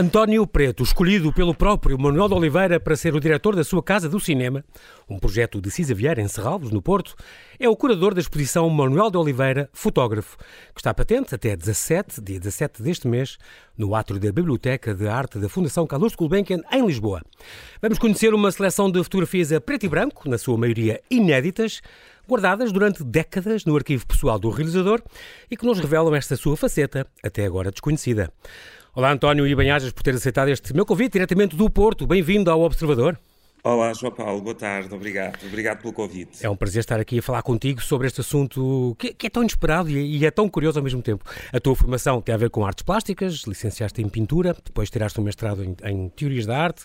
António Preto, escolhido pelo próprio Manuel de Oliveira para ser o diretor da sua Casa do Cinema, um projeto de Cisa Vieira em Serralves, no Porto, é o curador da exposição Manuel de Oliveira, fotógrafo, que está patente até 17, dia 17 deste mês, no átrio da Biblioteca de Arte da Fundação Carlos Gulbenkian, em Lisboa. Vamos conhecer uma seleção de fotografias a preto e branco, na sua maioria inéditas, guardadas durante décadas no arquivo pessoal do realizador e que nos revelam esta sua faceta, até agora desconhecida. Olá, António e bem-ajas por ter aceitado este meu convite diretamente do Porto. Bem-vindo ao Observador. Olá, João Paulo, boa tarde, obrigado. Obrigado pelo convite. É um prazer estar aqui a falar contigo sobre este assunto que, que é tão inesperado e, e, é tão curioso ao mesmo tempo. A tua formação tem a ver com artes plásticas, licenciaste em pintura, depois tiraste um mestrado em, em teorias da arte.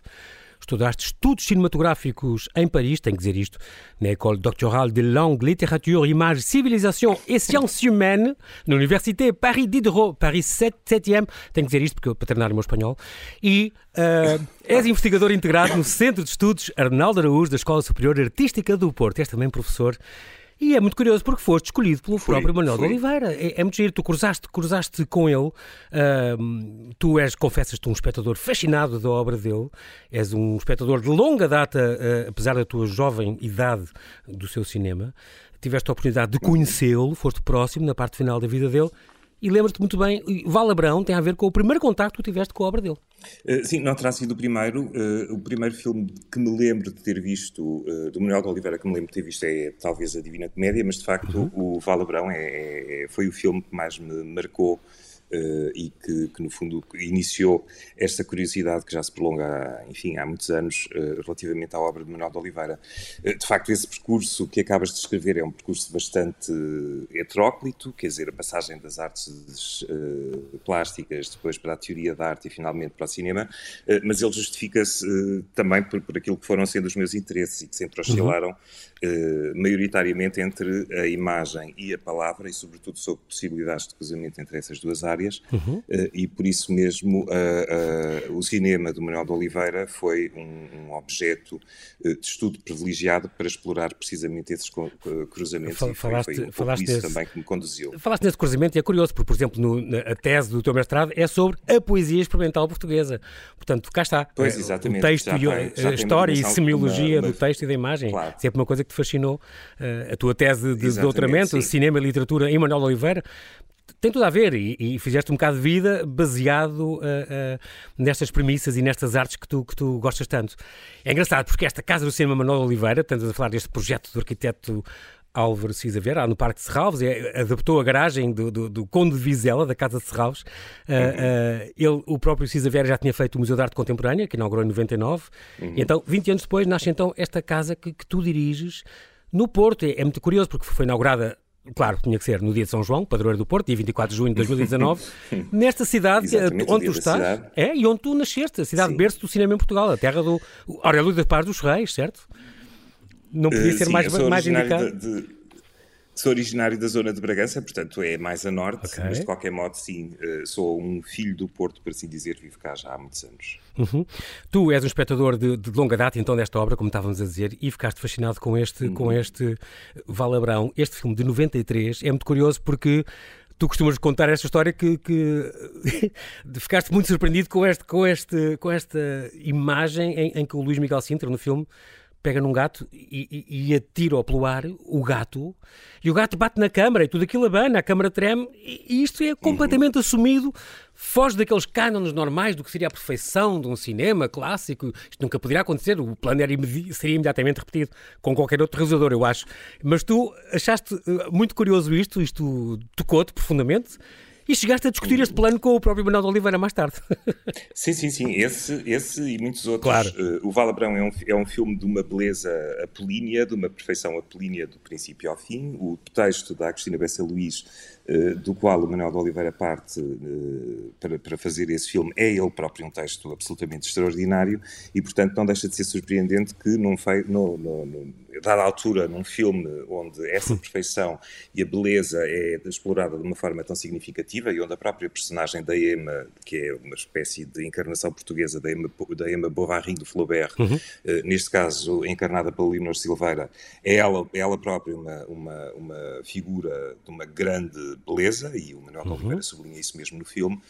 Estudaste estudos cinematográficos em Paris, tenho que dizer isto, na École doctorale de langue, littérature, image, civilisation et sciences humaines, na Université Paris Diderot, Paris 7, 7e, tenho que dizer isto porque para treinar o meu espanhol, e uh, és investigador integrado no Centro de Estudos Arnaldo Araújo, da Escola Superior Artística do Porto. És também professor e é muito curioso porque foste escolhido pelo fui, próprio Manuel fui. de Oliveira. É, é, muito giro, tu cruzaste, cruzaste com ele. Uh, tu és, confessas-te, um espectador fascinado da obra dele. És um espectador de longa data, uh, apesar da tua jovem idade do seu cinema. Tiveste a oportunidade de conhecê-lo, foste próximo na parte final da vida dele e lembras-te muito bem, Valabrão tem a ver com o primeiro contacto que tu tiveste com a obra dele. Uh, sim, não terá sido o primeiro. Uh, o primeiro filme que me lembro de ter visto, uh, do Manuel de Oliveira, que me lembro de ter visto é talvez a Divina Comédia, mas de facto uhum. o Valabrão é, é, é, foi o filme que mais me marcou e que, que, no fundo iniciou esta curiosidade que já se prolonga, enfim, há muitos anos uh, relativamente à obra de Manuel de Oliveira. Uh, de facto, esse percurso que acabas de descrever é um percurso bastante heteróclito, quer dizer, a passagem das artes plásticas, depois para a teoria da arte e finalmente para o cinema, mas ele justifica-se também por, por, aquilo que foram sendo os meus interesses e que sempre uhum. oscilaram uhum. maioritariamente entre a imagem e a palavra e, sobretudo, sobre possibilidades de cruzamento entre essas duas áreas áreas uhum. uh, e por isso mesmo uh, uh, o cinema do Manuel de Oliveira foi um, um objeto de estudo privilegiado para explorar precisamente esses cruzamentos Fal, e foi, falaste, foi um falaste desse, também que me conduziu. Falaste nesse cruzamento e é curioso, porque, por exemplo, no, na, a tese do teu mestrado é sobre a poesia experimental portuguesa. Portanto, cá está. Pois, exatamente. O texto e a, a história e semiologia uma, uma, do texto e da imagem. Claro. Sempre uma coisa que te fascinou. a tua tese de, doutoramento, cinema e literatura em Manuel de Oliveira, tem tudo a ver e, e, fizeste um bocado de vida baseado uh, uh, nestas premissas e nestas artes que tu, que tu gostas tanto. É engraçado porque esta Casa do Cinema Manuel Oliveira, estamos a falar deste projeto do arquiteto Álvaro Cisa Vera, no Parque de Serralves, é, adaptou a garagem do, do, do, Conde de Vizela, da Casa de Serralves. Uh, ele, o próprio Cisa Vera já tinha feito o Museu de Arte Contemporânea, que inaugurou em 99. Uhum. E então, 20 anos depois, nasce então esta casa que, que tu diriges no Porto. É, é muito curioso porque foi inaugurada Claro, tinha que ser no dia de São João, padroeiro do Porto, dia 24 de junho de 2019, nesta cidade onde tu estás, é, e onde tu nasceste, a cidade Sim. berço do cinema em Portugal, a terra do Aurélio da Paz dos Reis, certo? Não podia uh, ser sim, mais, mais indicado. De, de, Sou originário da zona de Bragança, portanto é mais a norte, okay. mas de qualquer modo, sim, eh, sou um filho do Porto, por assim dizer, vivo cá já há muitos anos. Uhum. Tu és um espectador de, de, longa data, então, desta obra, como estávamos a dizer, e ficaste fascinado com este, uhum. com este Valabrão. Este filme de 93 é muito curioso porque tu costumas contar esta história que, que ficaste muito surpreendido com, este, com, este, com esta imagem em, em que o Luís Miguel Sintra, no filme, pega num gato e, e, e atira-o pelo ar, o gato, e o gato bate na câmara e tudo aquilo abana, a câmara treme, e, isto é completamente uhum. assumido, foge daqueles cânones normais do que seria a perfeição de um cinema clássico. Isto nunca poderia acontecer, o plano era seria imediatamente repetido com qualquer outro realizador, eu acho. Mas tu achaste eh, muito curioso isto, isto tocou-te profundamente. E chegaste a discutir este plano com o próprio Manuel de Oliveira mais tarde. Sim, sim, sim. Esse, esse e muitos outros. Claro. Uh, o Valabrão é um, é um filme de uma beleza apolínea, de uma perfeição apolínea do princípio ao fim. O texto da Agostina Bessa Luís do qual o Manuel de Oliveira parte uh, para, para, fazer esse filme, é ele próprio um texto absolutamente extraordinário e, portanto, não deixa de ser surpreendente que, num no, no, no, dada altura, num filme onde essa perfeição e a beleza é explorada de uma forma tão significativa e onde a própria personagem da Emma, que é uma espécie de encarnação portuguesa da Emma, da Emma Bovary do Flaubert, uhum. neste caso encarnada pela Leonor Silveira, é ela, é ela própria uma, uma, uma figura de uma grande beleza, e o Manuel uhum. Oliveira sublinha isso mesmo no filme,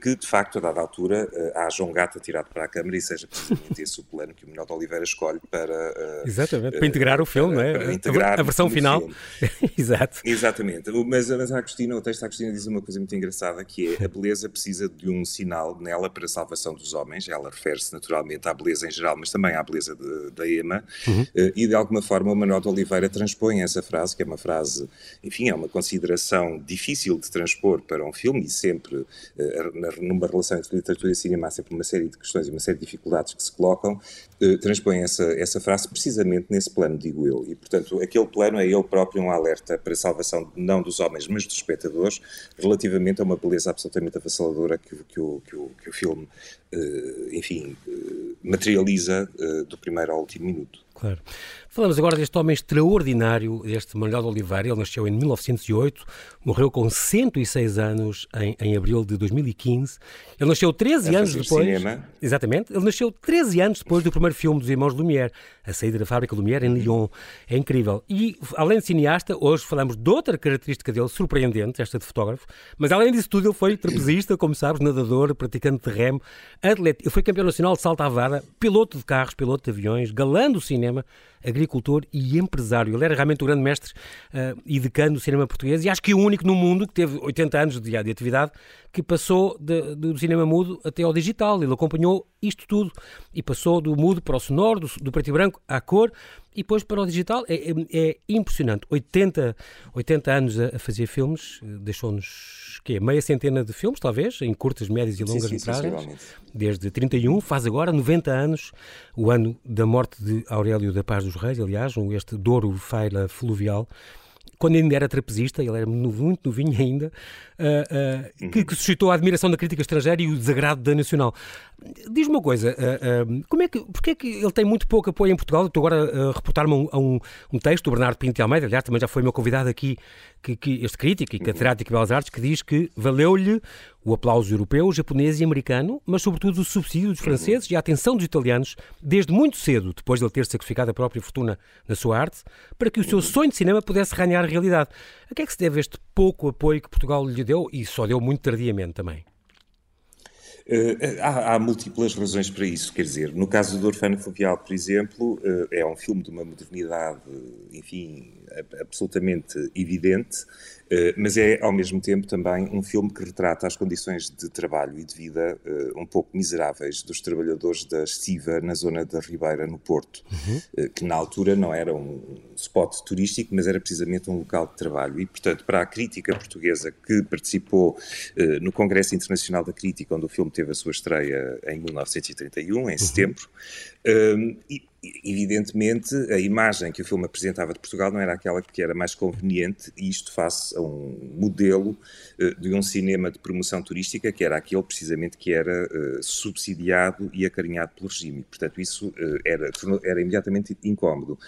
que de facto, a dada altura, haja um gato atirado para a câmara e seja precisamente esse o plano que o Manuel Oliveira escolhe para... Exatamente, para integrar o filme, não é? Para integrar a versão final. Exato. Exatamente. Mas, mas a Agostina, o texto da Agostina diz uma coisa muito engraçada que é a beleza precisa de um sinal nela para a salvação dos homens. Ela refere-se naturalmente à beleza em geral, mas também à beleza de, da Ema. Uhum. Uh, e de alguma forma o Manuel de Oliveira transpõe essa frase, que é uma frase, enfim, é uma consideração difícil de transpor para um filme e sempre, uh, numa relação entre literatura e cinema, há sempre uma série de questões e uma série de dificuldades que se colocam. Uh, transpõe essa, essa frase precisamente nesse plano, digo eu. E, portanto, aquele plano é ele próprio um alerta para a salvação não dos homens, mas dos espectadores, relativamente a uma beleza absolutamente avassaladora que, que, o, que, o, que o filme, uh, enfim, materializa do primeiro ao último minuto. Claro. Falamos agora deste homem extraordinário, este Manuel de Oliveira. Ele nasceu em 1908, morreu com 106 anos em, em abril de 2015. Ele nasceu 13 anos depois. Cinema. Exatamente. Ele nasceu 13 anos depois do primeiro filme dos Irmãos Lumière, A Saída da Fábrica Lumière em Lyon. É incrível. E, além de cineasta, hoje falamos de outra característica dele, surpreendente, esta de fotógrafo. Mas, além disso tudo, ele foi trapezista, como sabes, nadador, praticante de remo, atleta. Ele foi campeão nacional de salto à vara, piloto de carros, piloto de aviões, galã do cinema, agricultor e empresário. Ele era realmente o grande mestre uh, e decano do cinema português e acho que o único no mundo que teve 80 anos de, de atividade que passou de, do cinema mudo até ao digital. Ele acompanhou isto tudo e passou do mudo para o sonoro, do, do preto e branco à cor e depois para o digital. É, é, é impressionante. 80, 80 anos a, a fazer filmes, deixou-nos meia centena de filmes, talvez, em curtas, médias e longas metragens. Desde 31, faz agora 90 anos, o ano da morte de Aurélio da Paz dos Reis, aliás, este Douro Feira Fluvial quando ainda era trapezista, ele era muito novinho ainda, uh, uh, que, que, suscitou a admiração da crítica estrangeira e o desagrado da nacional. Diz-me uma coisa, uh, como é que, porque é que ele tem muito pouco apoio em Portugal? Estou agora a reportar-me um, a um, um, texto do Bernardo Pinto de Almeida, aliás, também já foi meu convidado aqui, que, que este crítico e catedrático de Belas Artes, que diz que valeu-lhe o aplauso europeu, japonês e americano, mas sobretudo o subsídio dos franceses e a atenção dos italianos, desde muito cedo, depois de ele ter sacrificado a própria fortuna na sua arte, para que o seu sonho de cinema pudesse ganhar realidade. A que é que se deve este pouco apoio que Portugal lhe deu e só deu muito tardiamente também? Uh, há, há, múltiplas razões para isso, quer dizer, no caso do Orfano Fluvial, por exemplo, uh, é um filme de uma modernidade, enfim, absolutamente evidente, eh, mas é ao mesmo tempo também um filme que retrata as condições de trabalho e de vida uh, um pouco miseráveis dos trabalhadores da estiva na zona da Ribeira, no Porto, uhum. uh, que na altura não era um spot turístico, mas era precisamente um local de trabalho. E, portanto, para a crítica portuguesa que participou no Congresso Internacional da Crítica, onde o filme teve a sua estreia em 1931, em uhum. setembro, e, evidentemente, a imagem que o filme apresentava de Portugal não era aquela que era mais conveniente, e isto face a um modelo uh, de um cinema de promoção turística, que era aquele precisamente que era uh, subsidiado e acarinhado pelo regime. Portanto, isso uh, era, era imediatamente incómodo.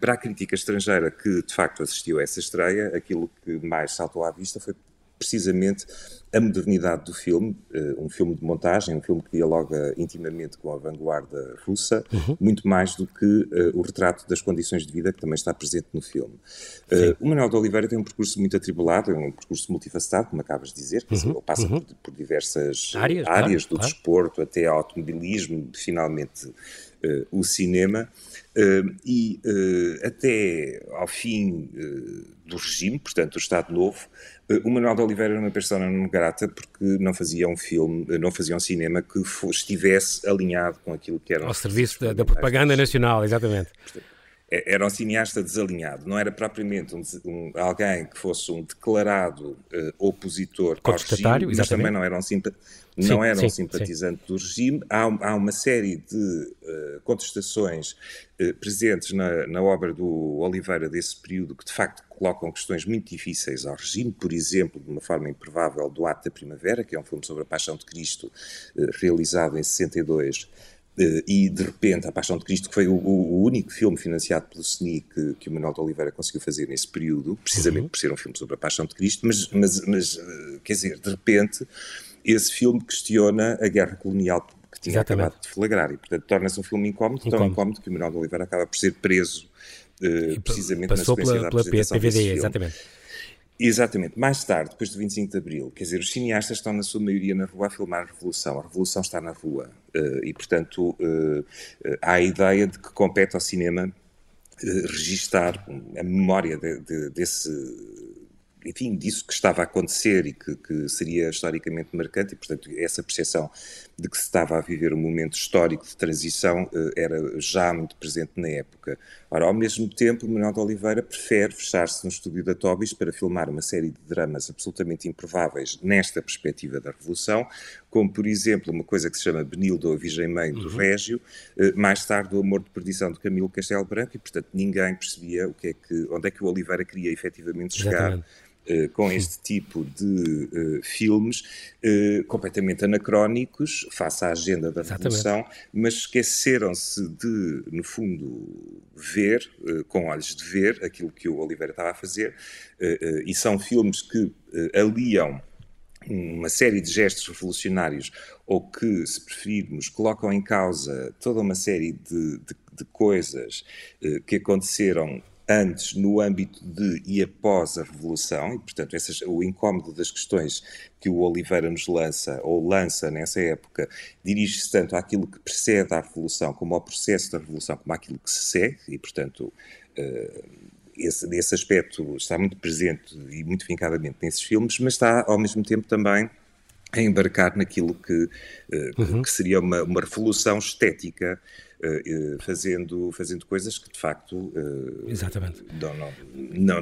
para a crítica estrangeira que, de facto, assistiu a essa estreia, aquilo que mais saltou à vista foi precisamente a modernidade do filme, uh, um filme de montagem, um filme que dialoga intimamente com a vanguarda russa, uhum. muito mais do que uh, o retrato das condições de vida que também está presente no filme. Uh, o Manuel de Oliveira tem um percurso muito atribulado, é um percurso multifacetado, como acabas de dizer, uhum. ele passa uhum. por, por, diversas áreas, áreas claro, do claro. desporto até ao automobilismo, finalmente o cinema. Uh, e uh, até ao fim do regime, portanto do Estado Novo, o Manuel de Oliveira era uma persona não grata porque não fazia um filme, não fazia um cinema que estivesse alinhado com aquilo que era... Ao serviço da, da propaganda nacional, exatamente. É, era um cineasta desalinhado, não era propriamente um, um, alguém que fosse um declarado uh, opositor ao regime, mas exatamente. também não era um, simpa não sim, era um sim, simpatizante sim. do regime. Há, há, uma série de uh, contestações uh, presentes na, na, obra do Oliveira desse período que, de facto, colocam questões muito difíceis ao regime, por exemplo, de uma forma improvável, do Ato da Primavera, que é um filme sobre a Paixão de Cristo, realizado em 62, e de repente A Paixão de Cristo, que foi o, o único filme financiado pelo SNI que, que, o Manuel de Oliveira conseguiu fazer nesse período, precisamente uhum. por ser um filme sobre a Paixão de Cristo, mas, mas, mas quer dizer, de repente esse filme questiona a guerra colonial que tinha Exatamente. acabado de flagrar e, portanto, torna-se um filme incómodo, incómodo, tão incómodo que o Manuel de Oliveira acaba por ser preso uh, precisamente Passou na pela, pela PVD, exatamente. Exatamente. Mais tarde, depois do 25 de Abril, quer dizer, os cineastas estão na sua maioria na rua a filmar a Revolução. A Revolução está na rua. Uh, e, portanto, uh, há a ideia de que compete ao cinema registar a memória de, de, desse enfim, disso que estava a acontecer e que, que, seria historicamente marcante, e, portanto, essa percepção de que se estava a viver um momento histórico de transição eh, era já muito presente na época. Ora, ao mesmo tempo, Manuel de Oliveira prefere fechar-se no estúdio da Tobis para filmar uma série de dramas absolutamente improváveis nesta perspectiva da Revolução, como, por exemplo, uma coisa que se chama Benildo, a Virgem Mãe do uhum. Régio, eh, mais tarde o Amor de Perdição de Camilo Castelo Branco, e, portanto, ninguém percebia o que é que, onde é que o Oliveira queria efetivamente chegar Exatamente com este tipo de uh, filmes uh, completamente anacrónicos face à agenda da Revolução, mas esqueceram-se de, no fundo, ver, com olhos de ver, aquilo que o Oliveira estava a fazer, e são filmes que aliam uma série de gestos revolucionários ou que, se preferirmos, colocam em causa toda uma série de, de, de coisas que aconteceram antes no âmbito de e após a Revolução, e portanto essas, o incómodo das questões que o Oliveira nos lança, ou lança nessa época, dirige-se tanto àquilo que precede a Revolução, como ao processo da Revolução, como àquilo que se segue, e portanto uh, esse, esse aspecto está muito presente e muito vincadamente nesses filmes, mas está ao mesmo tempo também a embarcar naquilo que, uh, uhum. que seria uma, uma revolução estética eh, eh, fazendo, fazendo coisas que de facto eh, Exatamente. Não,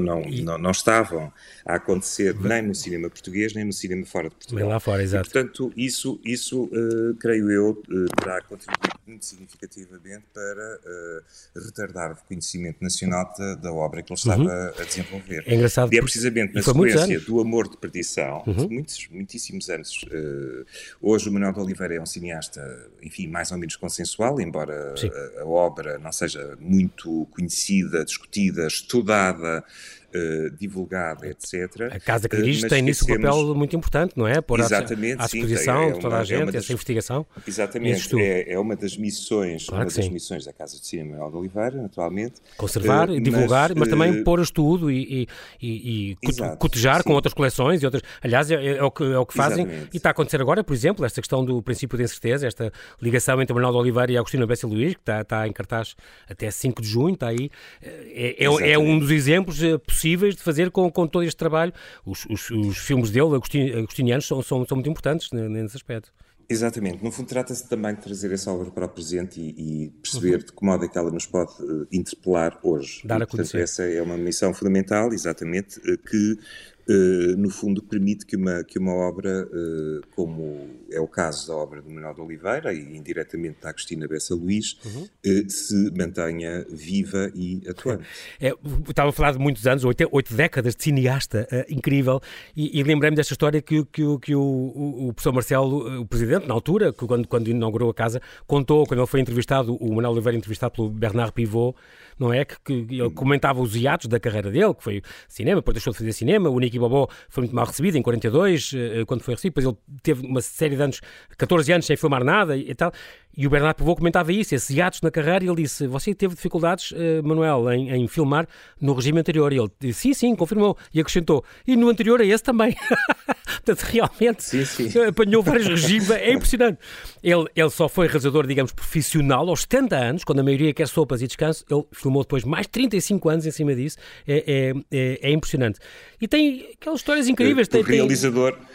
não, não, não, estavam a acontecer nem no cinema português nem no cinema fora de Portugal. Nem lá fora, exato. Portanto, isso, isso creio eu, terá contribuído muito significativamente para retardar o reconhecimento nacional da, obra que ele estava uhum. a desenvolver. É engraçado. E é precisamente na sequência do Amor de Perdição, uhum. de muitos, muitíssimos anos. hoje o Manuel de Oliveira é um cineasta, enfim, mais ou menos consensual, embora a, obra não seja muito conhecida, discutida, estudada, uh, divulgada, etc. A Casa que dirige uh, tem nisso um papel muito importante, não é? Por exatamente, à disposição sim, é, de toda a gente, é das, essa investigação. Exatamente, é, é, uma das missões, claro uma das missões da Casa de Cinema de Oliveira, naturalmente. Conservar, uh, divulgar, mas, mas também pôr estudo e, e, e exato, cotejar sim. com outras coleções e outras. Aliás, é, é, o, que, é o que fazem exatamente. e está a acontecer agora, por exemplo, esta questão do princípio de incerteza, esta ligação entre Manuel de Oliveira e Agostinho Bessi Luís, que está, está em cartaz até 5 de junho, está aí. É, é, é um dos exemplos possíveis de fazer com, com todo este trabalho. Os, os, os filmes dele, agostinianos, são, são, são muito importantes nesse aspecto. Exatamente. No fundo, trata-se também de trazer essa obra para o presente e, e perceber uhum. de que modo é que ela nos pode uh, interpelar hoje. Dar e, a conhecer. essa é uma missão fundamental, exatamente, uh, que Uh, no fundo, permite que uma, que uma obra, uh, como é o caso da obra do Manuel de Oliveira e indiretamente da Agostina Bessa Luís, uhum. uh, se mantenha viva e atuante. É, estava a falar de muitos anos, oito, oito décadas de cineasta, incrível, e, e lembrei-me desta história que, que, que o, o, o, professor Marcelo, o presidente, na altura, que quando, quando inaugurou a casa, contou, quando ele foi entrevistado, o Manuel Oliveira entrevistado pelo Bernard Pivot, não é? Que, que ele uhum. comentava os hiatos da carreira dele, que foi cinema, depois deixou de fazer cinema, o Nicky Bobó foi muito mal recebido em 42, eh, quando foi recebido, depois ele teve uma série de anos, 14 anos sem filmar nada e tal, e o Bernardo Pavô comentava isso, esses hiatos na carreira, e ele disse: Você teve dificuldades, uh, Manuel, em, em, filmar no regime anterior? E ele disse: Sim, sim, confirmou. E acrescentou: E no anterior a esse também. Portanto, realmente sim, sim. apanhou vários regimes, é impressionante. Ele, ele só foi realizador, digamos, profissional aos 70 anos, quando a maioria quer sopas e descanso. Ele filmou depois mais 35 anos em cima disso. É, é, é, é impressionante. E tem aquelas histórias incríveis. O tem, realizador. Tem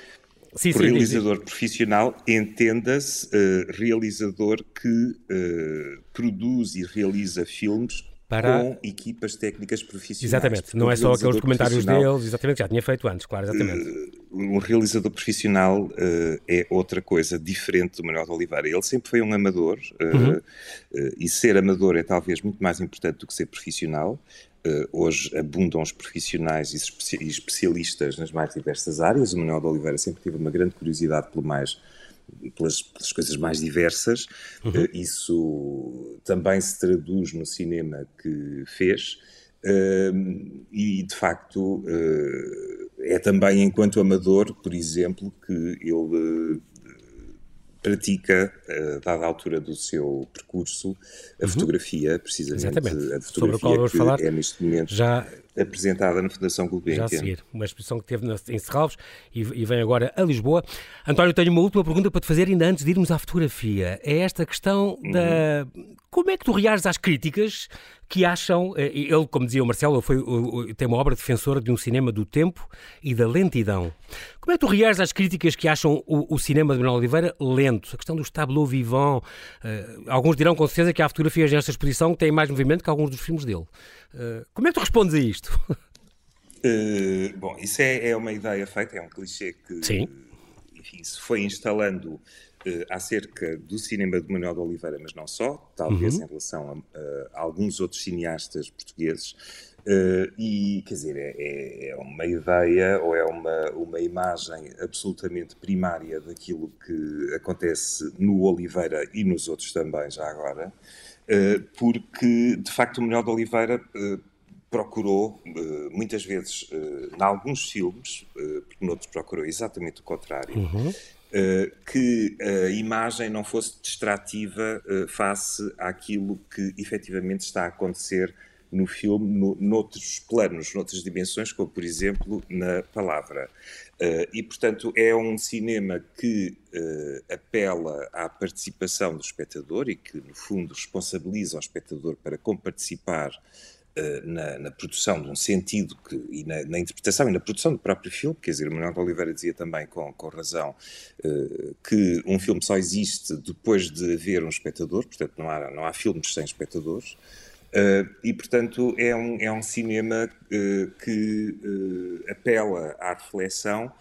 Sim, Por sim, realizador sim. profissional, entenda-se uh, realizador que uh, produz e realiza filmes para... com equipas técnicas profissionais. Exatamente, não é só aqueles comentários deles, exatamente, já tinha feito antes, claro, exatamente. Uh, um realizador profissional uh, é outra coisa diferente do Manuel de Oliveira. Ele sempre foi um amador uh, uhum. e ser amador é talvez muito mais importante do que ser profissional. Uh, hoje abundam os profissionais e especialistas nas mais diversas áreas. O Manuel de Oliveira sempre teve uma grande curiosidade pelo mais pelas, pelas, coisas mais diversas. Uhum. Uh, isso também se traduz no cinema que fez. Uh, e de facto uh, é também enquanto amador, por exemplo, que ele pratica, a dada altura do seu percurso, a uhum. fotografia, precisamente Exatamente. a fotografia que falar, é neste momento já, apresentada na Fundação Gulbenkian. Já a seguir, uma exposição que teve em Serralves e, e vem agora a Lisboa. António, tenho uma última pergunta para te fazer ainda antes de irmos à fotografia. É esta questão uhum. da... Como é que tu reages às críticas que acham, eh, ele, como dizia o Marcelo, foi, tem uma obra defensora de um cinema do tempo e da lentidão. Como é que tu reages às críticas que acham o, o cinema de Manuel Oliveira lento? A questão dos tableaux vivants. Uh, alguns dirão com certeza que há fotografias nesta exposição que têm mais movimento que alguns dos filmes dele. Uh, como é que tu respondes a isto? Uh, bom, isso é, é, uma ideia feita, é um clichê que Sim. Enfim, se foi instalando uh, acerca do cinema de Manuel de Oliveira, mas não só, talvez uhum. em relação a, a, alguns outros cineastas portugueses. Uh, e, quer dizer, é, é, é, uma ideia ou é uma, uma imagem absolutamente primária daquilo que acontece no Oliveira e nos outros também, já agora, uh, porque, de facto, o Manuel de Oliveira procurou, muitas vezes, em alguns filmes, porque noutros procurou exatamente o contrário, uhum. Uh, que a imagem não fosse distrativa uh, face àquilo que efetivamente está a acontecer no filme, no, noutros planos, noutras dimensões, como por exemplo na palavra. Uh, e portanto é um cinema que apela à participação do espectador e que no fundo responsabiliza o espectador para comparticipar eh, na, na, produção de um sentido que, e na, na, interpretação e na produção do próprio filme, quer dizer, o Manuel de Oliveira dizia também com, com razão uh, que um filme só existe depois de haver um espectador, portanto não há, não há filmes sem espectadores, uh, e portanto é um, é um cinema uh, que apela à reflexão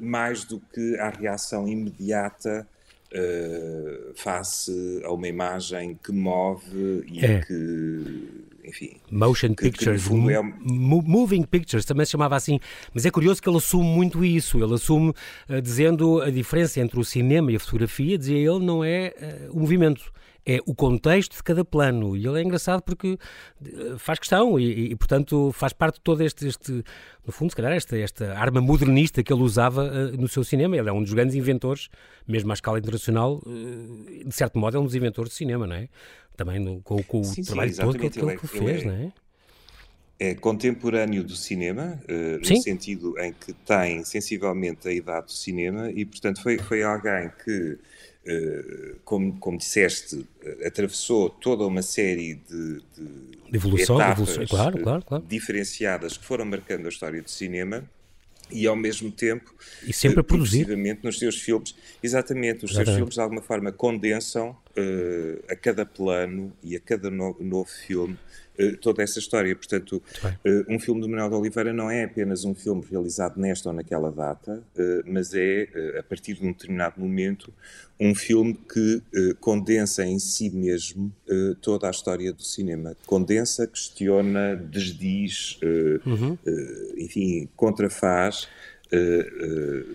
mais do que à reação imediata face a uma imagem que move e é. que enfim. Motion que, Pictures, que é... Moving Pictures, também se chamava assim. Mas é curioso que ele assume muito isso. Ele assume uh, dizendo a diferença entre o cinema e a fotografia, dizia ele, não é uh, o movimento é o contexto de cada plano. E ele é engraçado porque eh, faz questão e, e portanto, faz parte de todo este, este, no fundo, se calhar, esta, esta arma modernista que ele usava uh, no seu cinema. Ele é um dos grandes inventores, mesmo à escala internacional, uh, de certo modo, é um dos inventores de cinema, não é? também no, com, com sim, o trabalho sim, todo que, ele, que fez, é, não é? É contemporâneo do cinema, uh, no sentido em que tem sensivelmente a idade do cinema e, portanto, foi, foi alguém que, como, como disseste, uh, atravessou toda uma série de, de, evolução, etapas evolução. Claro, claro, claro. diferenciadas que foram marcando a história do cinema e ao mesmo tempo e sempre a produzir nos seus filmes exatamente os exatamente. seus filmes de alguma forma condensam uh, a cada plano e a cada no, novo filme toda essa história. Portanto uh, um filme do Manuel de Oliveira não é apenas um filme realizado nesta ou naquela data mas é a partir de um determinado momento um filme que condensa em si mesmo toda a história do cinema. Condensa questiona desdiz uhum. enfim contrafaz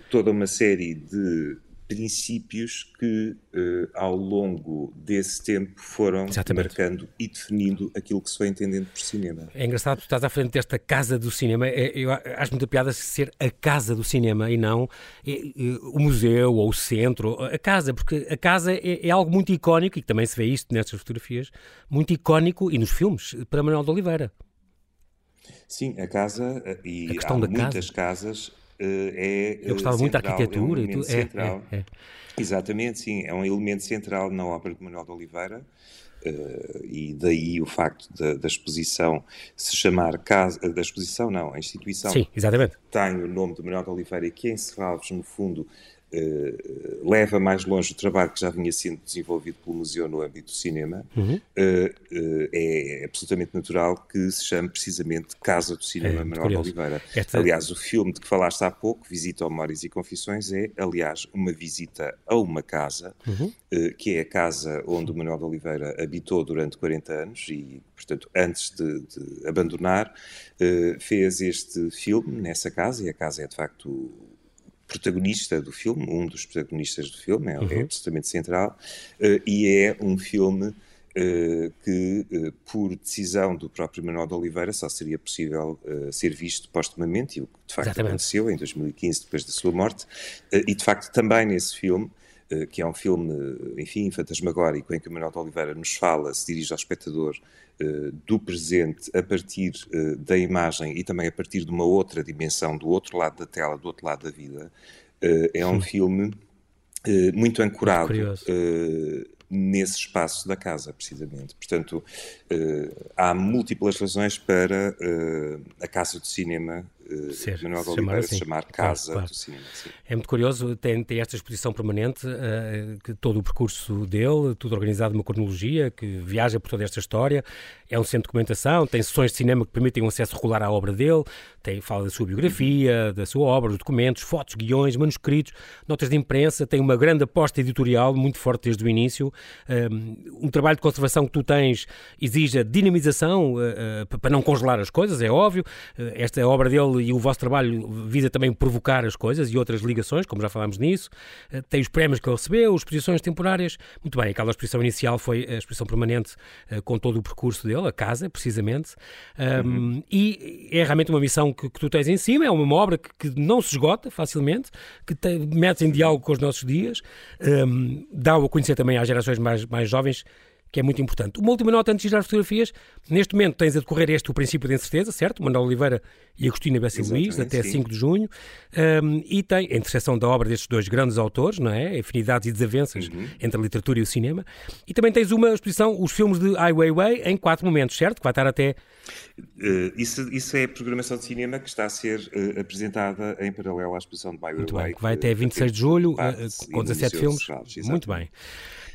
toda uma série de princípios que, uh, ao longo desse tempo, foram Exatamente. marcando e definindo aquilo que se foi entendendo por cinema. É engraçado, tu estás à frente desta casa do cinema. É, eu acho muita piada ser a casa do cinema e não o museu ou o centro. A casa, porque a casa é, é, algo muito icónico, e também se vê isto nestas fotografias, muito icónico e nos filmes, para Manuel de Oliveira. Sim, a casa, eh, e há muitas casa. casas eh, é. Eu gostava muito da arquitetura é um e tudo. É, é, é, Exatamente, sim. É um elemento central na obra de Manuel de Oliveira. Uh, e daí o facto da, da, exposição se chamar casa da exposição não a instituição sim exatamente tem o nome de Manuel de Oliveira que em Serralves no fundo eh, leva mais longe o trabalho que já vinha sendo desenvolvido pelo museu no âmbito do cinema, uhum. uh, uh, é absolutamente natural que se chame precisamente Casa do Cinema é, Manuel Oliveira. Esta... Aliás, o filme de que falaste há pouco, Visita ao Memórias e Confissões, é, aliás, uma visita a uma casa, uhum. que é a casa onde o Manuel de Oliveira habitou durante 40 anos e, portanto, antes de, de abandonar, fez este filme nessa casa, e a casa é de facto protagonista do filme, um dos protagonistas do filme, é, uhum. é absolutamente central, uh, e é um filme uh, que, uh, por decisão do próprio Manuel de Oliveira, só seria possível ser visto postumamente, e o que de facto Exatamente. aconteceu em 2015, depois da sua morte, e de facto também nesse filme, que é um filme, enfim, fantasmagórico, em que o Manuel de Oliveira nos fala, se dirige ao espectador do presente a partir da imagem e também a partir de uma outra dimensão, do outro lado da tela, do outro lado da vida, é um filme muito ancorado nesse espaço da casa, precisamente. Portanto, há múltiplas razões para a Casa do Cinema Ser, Manuel de Oliveira assim. se chamar Casa claro, claro. do Cinema. Sim. É muito curioso, tem, tem esta exposição permanente, uh, que todo o percurso dele, tudo organizado numa cronologia, que viaja por toda esta história. É um centro de documentação, tem sessões de cinema que permitem um acesso regular à obra dele, tem, fala da sua biografia, da sua obra, dos documentos, fotos, guiões, manuscritos, notas de imprensa, tem uma grande aposta editorial, muito forte desde o início. Um, um trabalho de conservação que tu tens exige a dinamização uh, para não congelar as coisas, é óbvio. esta obra dele e o vosso trabalho visa também provocar as coisas e outras ligações, como já falámos nisso. Eh, tem os prémios que ele recebeu, exposições temporárias. Muito bem, aquela exposição inicial foi a exposição permanente eh, com todo o percurso dele, a casa, precisamente. Uhum. Um, e é realmente uma missão que, que, tu tens em cima, é uma obra que, que não se esgota facilmente, que te, metes em diálogo com os nossos dias, um, dá-o a conhecer também às gerações mais, mais jovens que é muito importante. Uma última nota antes de girar fotografias. Neste momento tens a decorrer este o princípio de incerteza, certo? Manuel Oliveira e Agostina Bessi Luís, até sim. 5 de junho. Um, e tem a interseção da obra destes dois grandes autores, não é? Afinidades e desavenças uhum. entre a literatura e o cinema. E também tens uma exposição, os filmes de Ai Weiwei, em quatro momentos, certo? Que vai estar até... Uh, isso, isso é a programação de cinema que está a ser uh, apresentada em paralelo à exposição de Ai Weiwei. Que vai até 26 de julho, uh, com 17 filmes. Muito bem.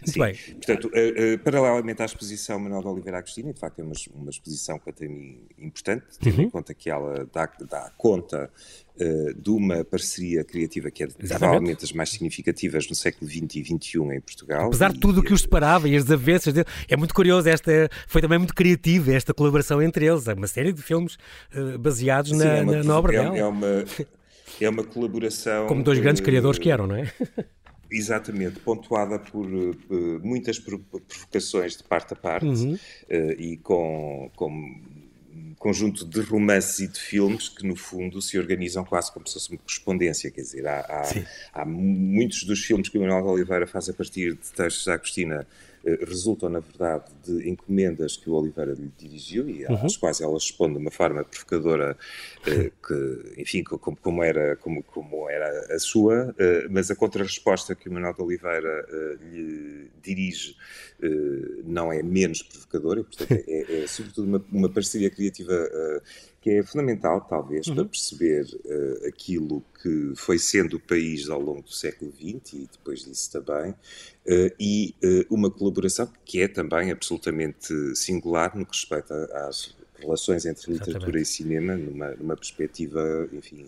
Muito Sim. bem. Portanto, uh, uh, paralelamente à exposição Manuel de Oliveira Agostinho, de facto é uma, uma exposição quanto a mim importante, tendo uhum. em conta que ela dá, dá conta uh, de uma parceria criativa que é Exatamente. provavelmente das mais significativas no século XX e XXI em Portugal. Apesar de tudo o que os separava e as desavenças, é muito curioso, esta, foi também muito criativa esta colaboração entre eles, é uma série de filmes baseados Sim, na, é uma, na, na obra é, dela. É uma, é uma colaboração... Como dois grandes criadores que eram, não é? Exatamente, pontuada por uh, muitas provocações de parte a parte uhum. uh, e com, com um conjunto de romances e de filmes que, no fundo, se organizam quase como se fosse uma correspondência. Quer dizer, há, há, há muitos dos filmes que o Manuel de Oliveira faz a partir de textos da Agostina eh, resultam, na verdade, de encomendas que o Oliveira lhe dirigiu e uhum. às quais ela responde de uma forma provocadora, eh, que, enfim, como, como, era, como, como era a sua, eh, mas a contrarresposta que o Manuel de Oliveira lhe dirige não é menos provocadora, portanto, é, é, é sobretudo uma, uma parceria criativa que é fundamental, talvez, uhum. para perceber uh, aquilo que foi sendo o país ao longo do século XX e depois disso também, uh, e uh, uma colaboração que é também absolutamente singular no que respeita às relações entre literatura Exatamente. e cinema, numa, numa perspectiva, enfim,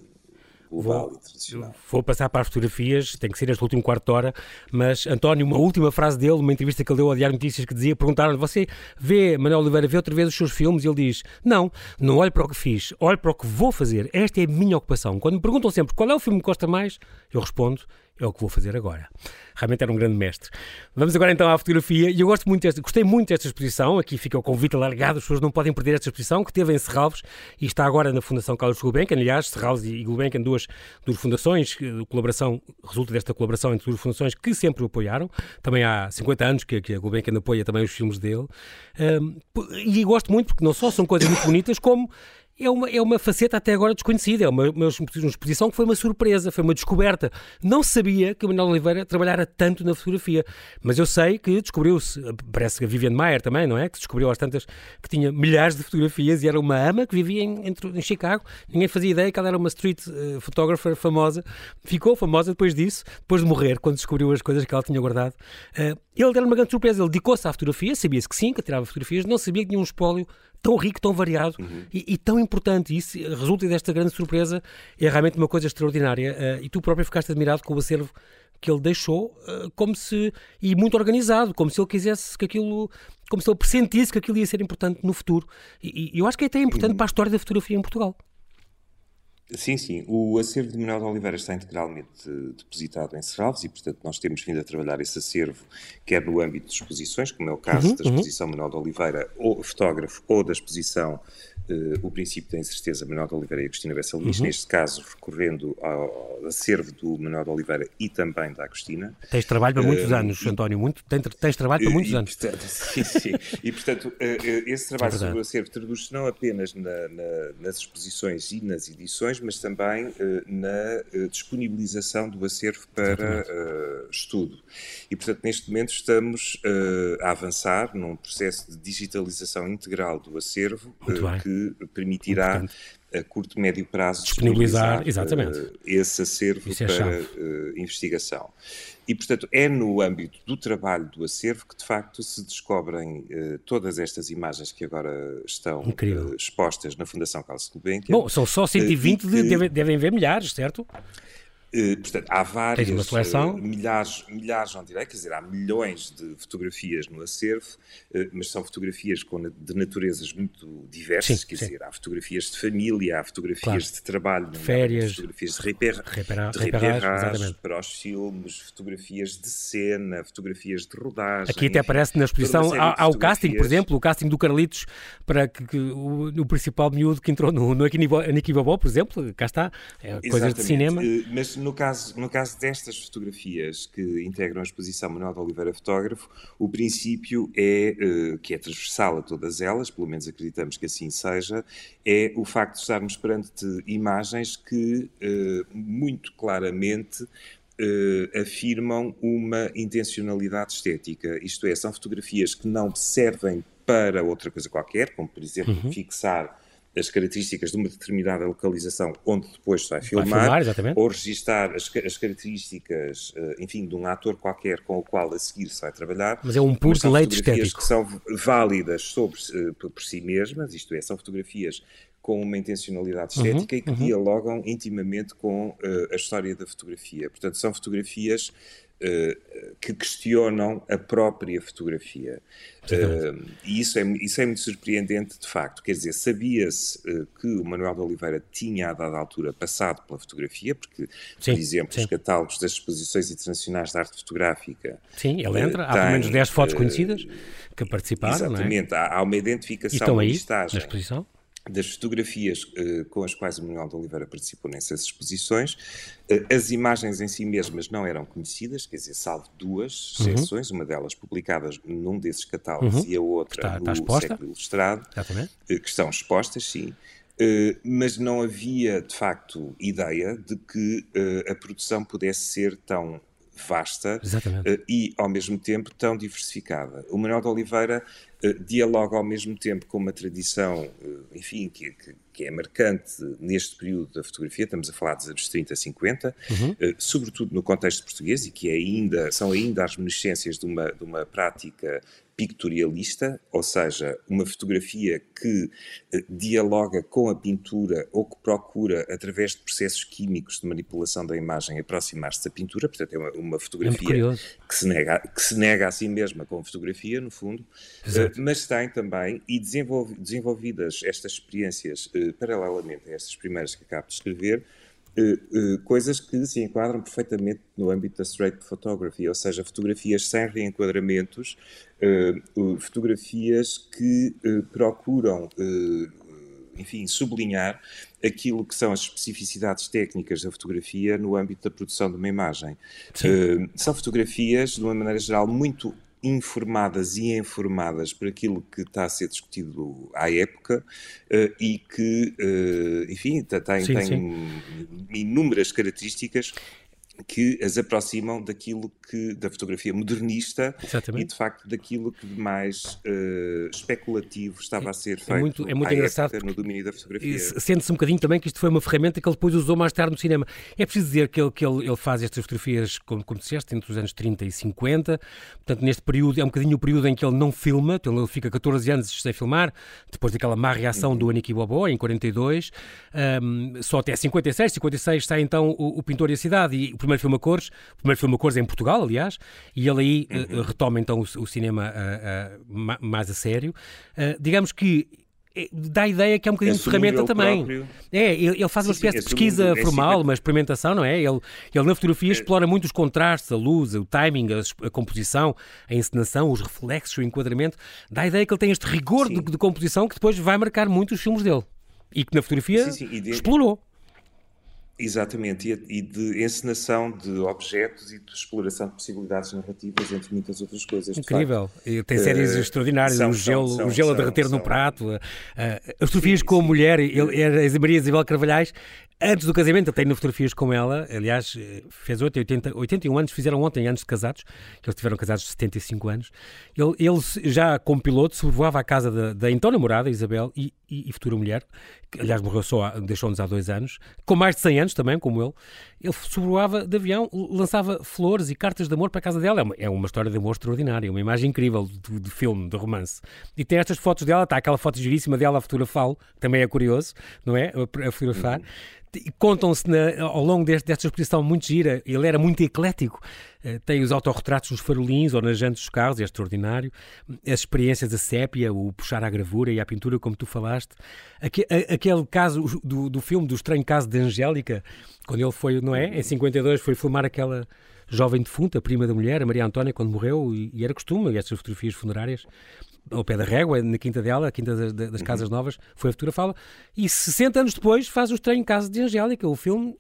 global vou, e tradicional. Vou passar para as fotografias, tem que ser este último quarto de hora, mas António, uma última frase dele, uma entrevista que ele deu ao Diário Notícias que dizia, perguntaram-lhe, você vê, Manuel Oliveira, vê outra vez os seus filmes? E ele diz, não, não olho para o que fiz, olho para o que vou fazer, esta é a minha ocupação. Quando me perguntam sempre qual é o filme que gosta mais, eu respondo, é o que vou fazer agora. Realmente era um grande mestre. Vamos agora então à fotografia. E eu gosto muito desta, gostei muito desta exposição. Aqui fica o convite alargado, as pessoas não podem perder esta exposição que teve em Serralves e está agora na Fundação Carlos Gulbenkian. Aliás, Serralves e Gulbenkian, duas, duas fundações, colaboração, resulta desta colaboração entre duas fundações que sempre o apoiaram. Também há 50 anos que, que a Gulbenkian apoia também os filmes dele. Um, e gosto muito porque não só são coisas muito bonitas, como é uma, é uma faceta até agora desconhecida, é uma, uma, exposição que foi uma surpresa, foi uma descoberta. Não sabia que o Manuel Oliveira trabalhara tanto na fotografia, mas eu sei que descobriu-se, parece que a Vivian Mayer também, não é? Que descobriu às tantas que tinha milhares de fotografias e era uma ama que vivia em, em, em Chicago, ninguém fazia ideia que ela era uma street uh, photographer famosa, ficou famosa depois disso, depois de morrer, quando descobriu as coisas que ela tinha guardado. Uh, ele era uma grande surpresa, ele dedicou-se à fotografia, sabia-se que sim, que tirava fotografias, não sabia que tinha um espólio tão rico, tão variado uhum. e, e, tão importante. E isso resulta desta grande surpresa, é realmente uma coisa extraordinária. Uh, e tu próprio ficaste admirado com o acervo que ele deixou, uh, como se. e muito organizado, como se ele quisesse que aquilo. como se ele pressentisse que aquilo ia ser importante no futuro. E, e eu acho que é até importante uhum. para a história da fotografia em Portugal. Sim, sim. O acervo de Manuel de Oliveira está integralmente depositado em Serralves e, portanto, nós temos vindo a trabalhar esse acervo, quer no âmbito de exposições, como é o caso uhum, da uhum. exposição uhum. Manuel de Oliveira, ou fotógrafo, ou da exposição uh, O Princípio da Incerteza, Manuel de Oliveira e Agostina Bessa Luís, uhum. neste caso recorrendo ao acervo do Manuel de Oliveira e também da Agostina. Tens trabalho para muitos uh, anos, António, muito, tens, tens trabalho para muitos e, anos. Portanto, sim, sim. E, portanto, uh, esse trabalho é sobre o acervo traduz-se não apenas na, na, nas exposições e nas edições, mas também na disponibilização do acervo para estudo. E, portanto, neste momento estamos a avançar num processo de digitalização integral do acervo que que permitirá a curto e médio prazo disponibilizar, exatamente. Uh, esse acervo é para uh, investigação. E, portanto, é no âmbito do trabalho do acervo que, de facto, se descobrem uh, todas estas imagens que agora estão expostas na Fundação Carlos Gulbenkian. Bom, são só 120, que... devem, devem ver milhares, certo? Uh, portanto, há várias, uma seleção? Uh, milhares, milhares, não direi, quer dizer, há milhões de fotografias no acervo, uh, mas são fotografias com, de naturezas muito diversas, sim, quer sim. dizer, há fotografias de família, há fotografias claro. de trabalho, de férias, fotografias de, reperrage para os filmes, fotografias de cena, fotografias de rodagem. Aqui até aparece na exposição, há, há o casting, por exemplo, o casting do Carlitos, para que, que o, o, principal miúdo que entrou no, no Aniki Bobó, por exemplo, cá está, é coisas de cinema. mas no caso, no caso destas fotografias que integram a exposição Manuel de Oliveira Fotógrafo, o princípio é, uh, que é transversal a todas elas, pelo menos acreditamos que assim seja, é o facto de estarmos perante imagens que uh, muito claramente uh, afirmam uma intencionalidade estética, isto é, são fotografias que não servem para outra coisa qualquer, como por exemplo uhum. fixar as características de uma determinada localização onde depois se vai filmar, vai filmar ou registar as, as características, eh, enfim, de um ator qualquer com o qual a seguir se vai trabalhar. Mas é um puro deleite estético. que são válidas sobre, eh, por si mesmas, isto é, são fotografias com uma intencionalidade uhum, estética uhum, e que uhum. dialogam intimamente com uh, a história da fotografia. Portanto, são fotografias que questionam a própria fotografia. Uh, e isso é, isso é muito surpreendente, de facto. Quer dizer, sabia-se que o Manuel de Oliveira tinha, a dada altura, passado pela fotografia, porque, sim, por exemplo, sim. os catálogos das exposições internacionais de arte fotográfica. Sim, ele entra. há pelo menos 10 fotos conhecidas que participaram. Exatamente, é? há, há, uma identificação, e estão aí, listagem. Na exposição? Das fotografias uh, com as quais o Manuel de Oliveira participou nessas exposições. Uh, as imagens em si mesmas não eram conhecidas, quer dizer, salvo duas uhum. exceções, uma delas publicadas num desses catálogos uhum. e a outra está, no século ilustrado, uh, que estão expostas, sim. mas não havia, de facto, ideia de que a produção pudesse ser tão vasta e, ao mesmo tempo, tão diversificada. O Manuel de Oliveira dialoga, ao mesmo tempo, com uma tradição, uh, enfim, que, que, que, é marcante neste período da fotografia, estamos a falar dos anos 30, 50, uhum. sobretudo no contexto português, e que é ainda, são ainda as reminiscências de uma, de uma prática pictorialista, ou seja, uma fotografia que eh, dialoga com a pintura ou que procura, através de processos químicos de manipulação da imagem, aproximar-se da pintura. Portanto, é uma, uma fotografia que se, nega, que se nega a si mesma como fotografia, no fundo, uh, mas tem também, e desenvolvidas estas experiências paralelamente a estas primeiras que acabo de escrever, Uh, uh, coisas que se enquadram perfeitamente no âmbito da straight photography, ou seja, fotografias sem reenquadramentos, uh, fotografias que procuram, enfim, sublinhar aquilo que são as especificidades técnicas da fotografia no âmbito da produção de uma imagem. são fotografias, de uma maneira geral, muito informadas e informadas por aquilo que está a ser discutido à época uh, e que, uh, enfim, tem, sim, tem sim. inúmeras características que as aproximam daquilo que da fotografia modernista Exatamente. e de facto daquilo que de mais uh, especulativo estava a ser é feito é muito, é muito engraçado no domínio da fotografia. Sente-se um bocadinho também que isto foi uma ferramenta que ele depois usou mais tarde no cinema. É preciso dizer que ele, que ele, ele faz estas fotografias, como, como disseste, entre os anos 30 e 50, portanto neste período é um bocadinho o período em que ele não filma, então ele fica 14 anos sem filmar, depois daquela má reação uhum. do Aniki Bobo em 42, um, só até 56, 56 sai então o, o Pintor e a Cidade e o primeiro filme a cores, o primeiro filme a cores é em Portugal, aliás, e ele aí uhum. uh, retoma então o, o cinema uh, mais a sério. digamos que é, dá a ideia que é um bocadinho de ferramenta também. Próprio. É, ele, faz sim, uma espécie sim, de pesquisa formal, uma experimentação, não é? Ele, ele na fotografia é. explora muito os contrastes, a luz, o timing, a, a, composição, a encenação, os reflexos, o enquadramento. Dá a ideia que ele tem este rigor de, de, composição que depois vai marcar muito os filmes dele. E que na fotografia de... explorou. Exatamente, e de encenação de objetos e de exploração de possibilidades narrativas, entre muitas outras coisas. Incrível, tem séries uh, extraordinárias, são, o gelo, são, o gelo são, a derreter no prato, uh, as fotografias com a mulher, ele, era a Maria Isabel Carvalhais, Antes do casamento, ele tem fotografias com ela. Aliás, fez 8, 80, 81 anos, fizeram ontem anos de casados, que eles tiveram casados de 75 anos. Ele, ele já, como piloto, sobrevoava a casa da, da então namorada, Isabel, e, e, e, futura mulher, que aliás morreu só, deixou-nos há dois anos, com mais de 100 anos também, como ele. Ele sobrevoava de avião, lançava flores e cartas de amor para a casa dela. É uma, é uma história de amor extraordinária, uma imagem incrível de, de, filme, de romance. E tem estas fotos dela, está aquela foto giríssima dela a fotografá-lo, também é curioso, não é? A, fotografar. Uhum contam-se ao longo deste, desta exposição muito gira, ele era muito eclético, uh, tem os autorretratos nos farolinhos ou nas jantes dos carros, é extraordinário, as experiências da sépia, o puxar à gravura e à pintura, como tu falaste, aquele caso do, do filme, do estranho caso de Angélica, quando ele foi, não é, em 52 foi filmar aquela jovem defunta, prima da mulher, a Maria Antónia, quando morreu, e, e era costume, estas fotografias funerárias, ao pé da régua, na Quinta dela, a Quinta das, das Casas uhum. Novas, foi a futura fala, e 60 anos depois faz o Estranho Caso de Angélica, o filme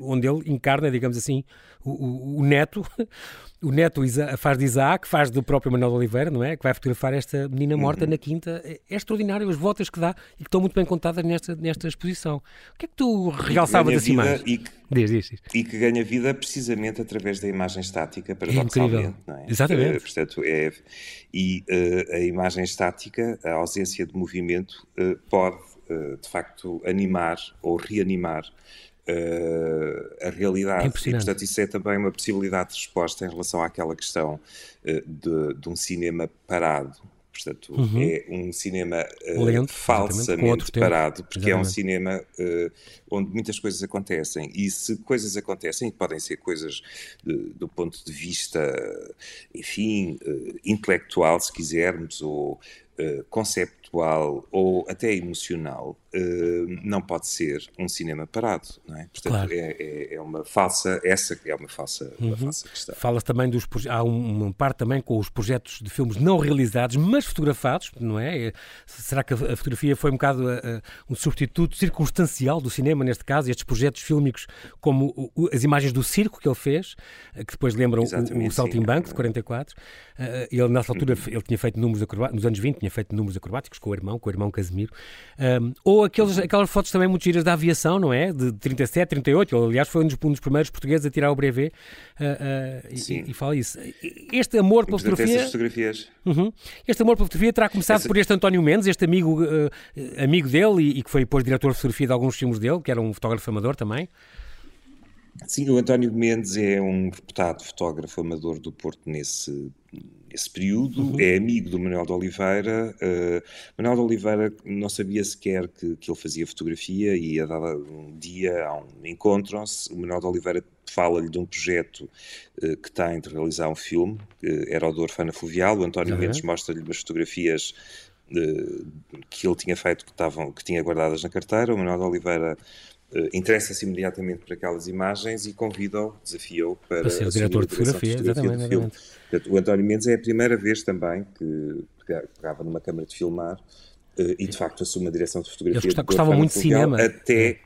onde ele encarna, digamos assim, o, o, o neto, o neto faz de Isaac, faz do próprio Manuel Oliveira, não é? Que vai fotografar esta menina morta uhum. na Quinta. É, é extraordinário as voltas que dá e que estão muito bem contadas nesta, nesta exposição. O que é que tu realçavas assim mais? E que, diz, diz, diz. e que ganha vida precisamente através da imagem estática, paradoxalmente. É não é? Exatamente. Uh, portanto, é, e uh, a imagem estática, a ausência de movimento, uh, pode, de facto, animar ou reanimar uh, a realidade. É e, portanto, isso é também uma possibilidade de resposta em relação àquela questão uh, de, de, um cinema parado. Portanto, uhum. é um cinema uh, Lento, falsamente parado, porque exatamente. é um cinema onde muitas coisas acontecem. E se coisas acontecem, podem ser coisas de, do ponto de vista, enfim, intelectual, se quisermos, ou conceptual ou até emocional, uh, não pode ser um cinema parado, não é? Portanto, claro. é, é, é, uma falsa, essa é uma falsa, uhum. uma falsa questão. Fala-se também dos, há uma parte também com os projetos de filmes não realizados, mas fotografados, não é? é será que a fotografia foi um bocado uh, um substituto circunstancial do cinema, neste caso, estes projetos fílmicos, como as imagens do circo que ele fez, que depois lembram o, o Saltimbanco, de 44, ele nessa altura, uhum. ele tinha feito números acrobáticos, nos anos 20, tinha feito números acrobáticos com o irmão, com o irmão Casimiro, um, ou aqueles, aquelas fotos também muito giras da aviação, não é? De 37, 38. Ele, aliás, foi um dos, um dos primeiros portugueses a tirar o brevet uh, uh, e, e, fala isso. Este amor pela fotografia. fotografias. Uhum, este amor pela fotografia terá começado Essa... por este António Mendes, este amigo, uh, amigo dele e, e, que foi depois diretor de fotografia de alguns filmes dele, que era um fotógrafo amador também. Sim, o António Mendes é um reputado fotógrafo amador do Porto nesse esse período, uhum. é amigo do Manuel de Oliveira. Uh, Manuel de Oliveira não sabia sequer que, que ele fazia fotografia e a dado um dia, um, encontram-se, o Manuel de Oliveira fala-lhe de um projeto uh, que tem de realizar um filme, uh, era o do Orfana Fluvial, o António uhum. Mendes mostra-lhe umas fotografias uh, que ele tinha feito, que, estavam, que tinha guardadas na carteira, o Manuel de Oliveira interessa-se imediatamente por aquelas imagens e convida-o, desafia-o para, para ser o diretor de fotografia, de fotografia exatamente, do filme. Portanto, o António Mendes é a primeira vez também que pegava numa câmara de filmar uh, e de facto assume a direção de fotografia. Eles gostavam muito de cinema. Até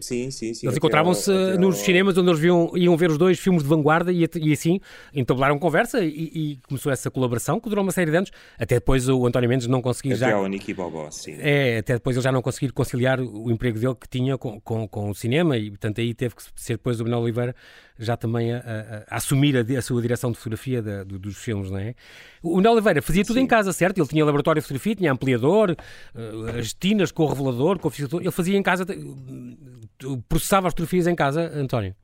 Sim, sim, sim. Eles encontravam-se nos cinemas onde eles viam, iam ver os dois filmes de vanguarda e, e assim entabularam conversa e, e, começou essa colaboração que durou uma série de anos, até depois o António Mendes não conseguia até já... Ao Nicky Bobó, sim. É, até depois ele já não conseguir conciliar o emprego dele que tinha com, com, com o cinema e portanto aí teve que ser depois o Manuel Oliveira já também a, a, a assumir a, a, sua direção de fotografia de, de, dos filmes, não é? O Manuel Oliveira fazia tudo Sim. em casa, certo? Ele tinha laboratório de fotografia, tinha ampliador, uh, as tinas com o revelador, com o ele fazia em casa, processava as fotografias em casa, António.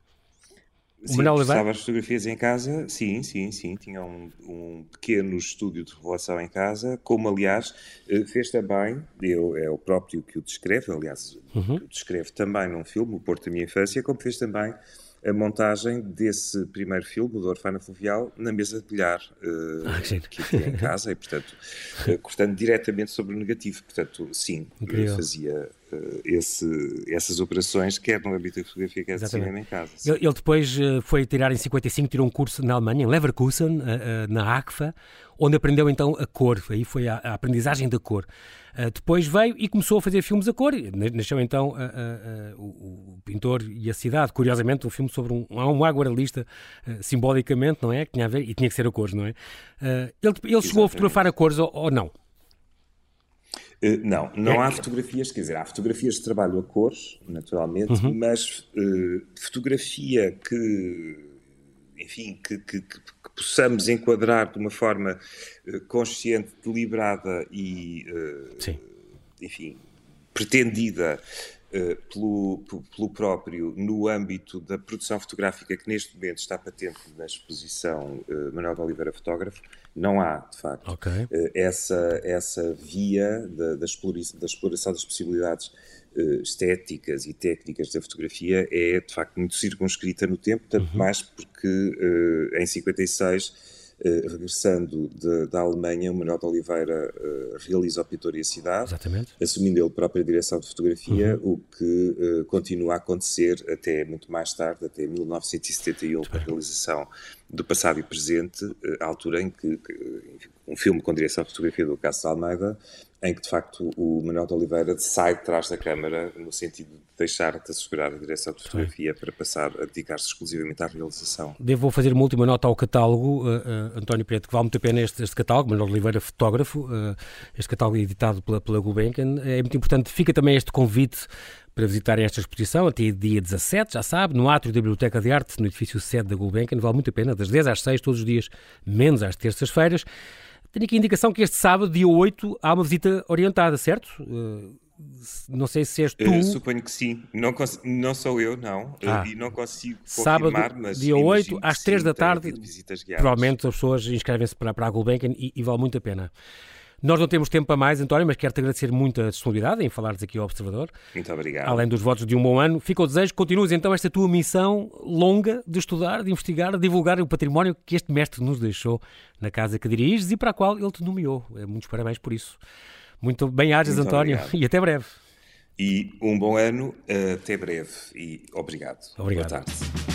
O sim, Manuel Oliveira? as fotografias em casa, sim, sim, sim. Tinha um, um, pequeno estúdio de revelação em casa, como aliás eh, fez também, eu, é o próprio que o descreve, aliás, uhum. o descreve também num filme, O Porto da Minha Infância, como fez também a montagem desse primeiro filme, do Orfana Fluvial, na mesa de bilhar uh, ah, que tinha em casa e, portanto, uh, cortando diretamente sobre o negativo. Portanto, sim, Incrível. fazia esse, essas operações, quer no âmbito da fotografia, quer de cinema em casa. Ele, ele, depois foi tirar em 55, tirou um curso na Alemanha, em Leverkusen, na ACFA, onde aprendeu então a cor, aí foi a, a aprendizagem da cor. Uh, depois veio e começou a fazer filmes a cor. Nasceu então uh, uh, o, o, Pintor e a Cidade, curiosamente, um filme sobre um, um aguarelista, simbolicamente, não é? Que tinha a ver, e tinha que ser a cores, não é? ele ele chegou a fotografar a cores ou, ou não? Não, não é. há fotografias, quer dizer, há fotografias de trabalho a cores, naturalmente, uhum. mas fotografia que enfim, que, que, que, possamos enquadrar de uma forma uh, consciente, deliberada e, uh, enfim, pretendida uh, pelo, pelo próprio no âmbito da produção fotográfica que neste momento está patente na exposição Manuel de Oliveira Fotógrafo, não há, de facto, okay. essa, essa via da, da, exploração, da exploração das possibilidades uh, estéticas e técnicas da fotografia é de facto muito circunscrita no tempo, tanto uhum. mais porque uh, em 56 Uh, regressando de, da Alemanha, o Manuel de Oliveira uh, realiza o Pintor e a Cidade, Exatamente. assumindo ele própria direção de fotografia, uhum. o que uh, continua a acontecer até muito mais tarde, até 1971, com a realização do passado e presente, a altura em que, que enfim, um filme com direção de fotografia do Cássio Almeida em que de facto o Manuel de Oliveira sai de trás da câmara no sentido de deixar de assegurar a direção de fotografia Sim. para passar a dedicar-se exclusivamente à realização. Devo fazer uma última nota ao catálogo, uh, uh, António Preto, que vale muito a pena este, este catálogo, Manuel Oliveira, fotógrafo, uh, este catálogo editado pela, pela Gulbenkian. É muito importante, fica também este convite para visitarem esta exposição até dia 17, já sabe, no átrio da Biblioteca de Arte, no edifício sede da Gulbenkian, vale muito a pena, das 10 às 6, todos os dias, menos às terças-feiras. Tenho aqui a indicação que este sábado, dia 8, há uma visita orientada, certo? Uh, não sei se és tu. Uh, suponho que sim. Não, não sou eu, não. Ah. E não consigo Sábado, mas. Dia 8, às 3 da tarde. Provavelmente as pessoas inscrevem-se para, para a Gulbenkian e, e vale muito a pena. Nós não temos tempo para mais, António, mas quero-te agradecer muito a disponibilidade em falares aqui ao Observador. Muito obrigado. Além dos votos de um bom ano, fica o desejo que continues então esta tua missão longa de estudar, de investigar, de divulgar o património que este mestre nos deixou na casa que diriges e para a qual ele te nomeou. É, muitos parabéns por isso. Muito bem ages, António, obrigado. e até breve. E um bom ano, até breve e obrigado. Obrigado. Boa tarde.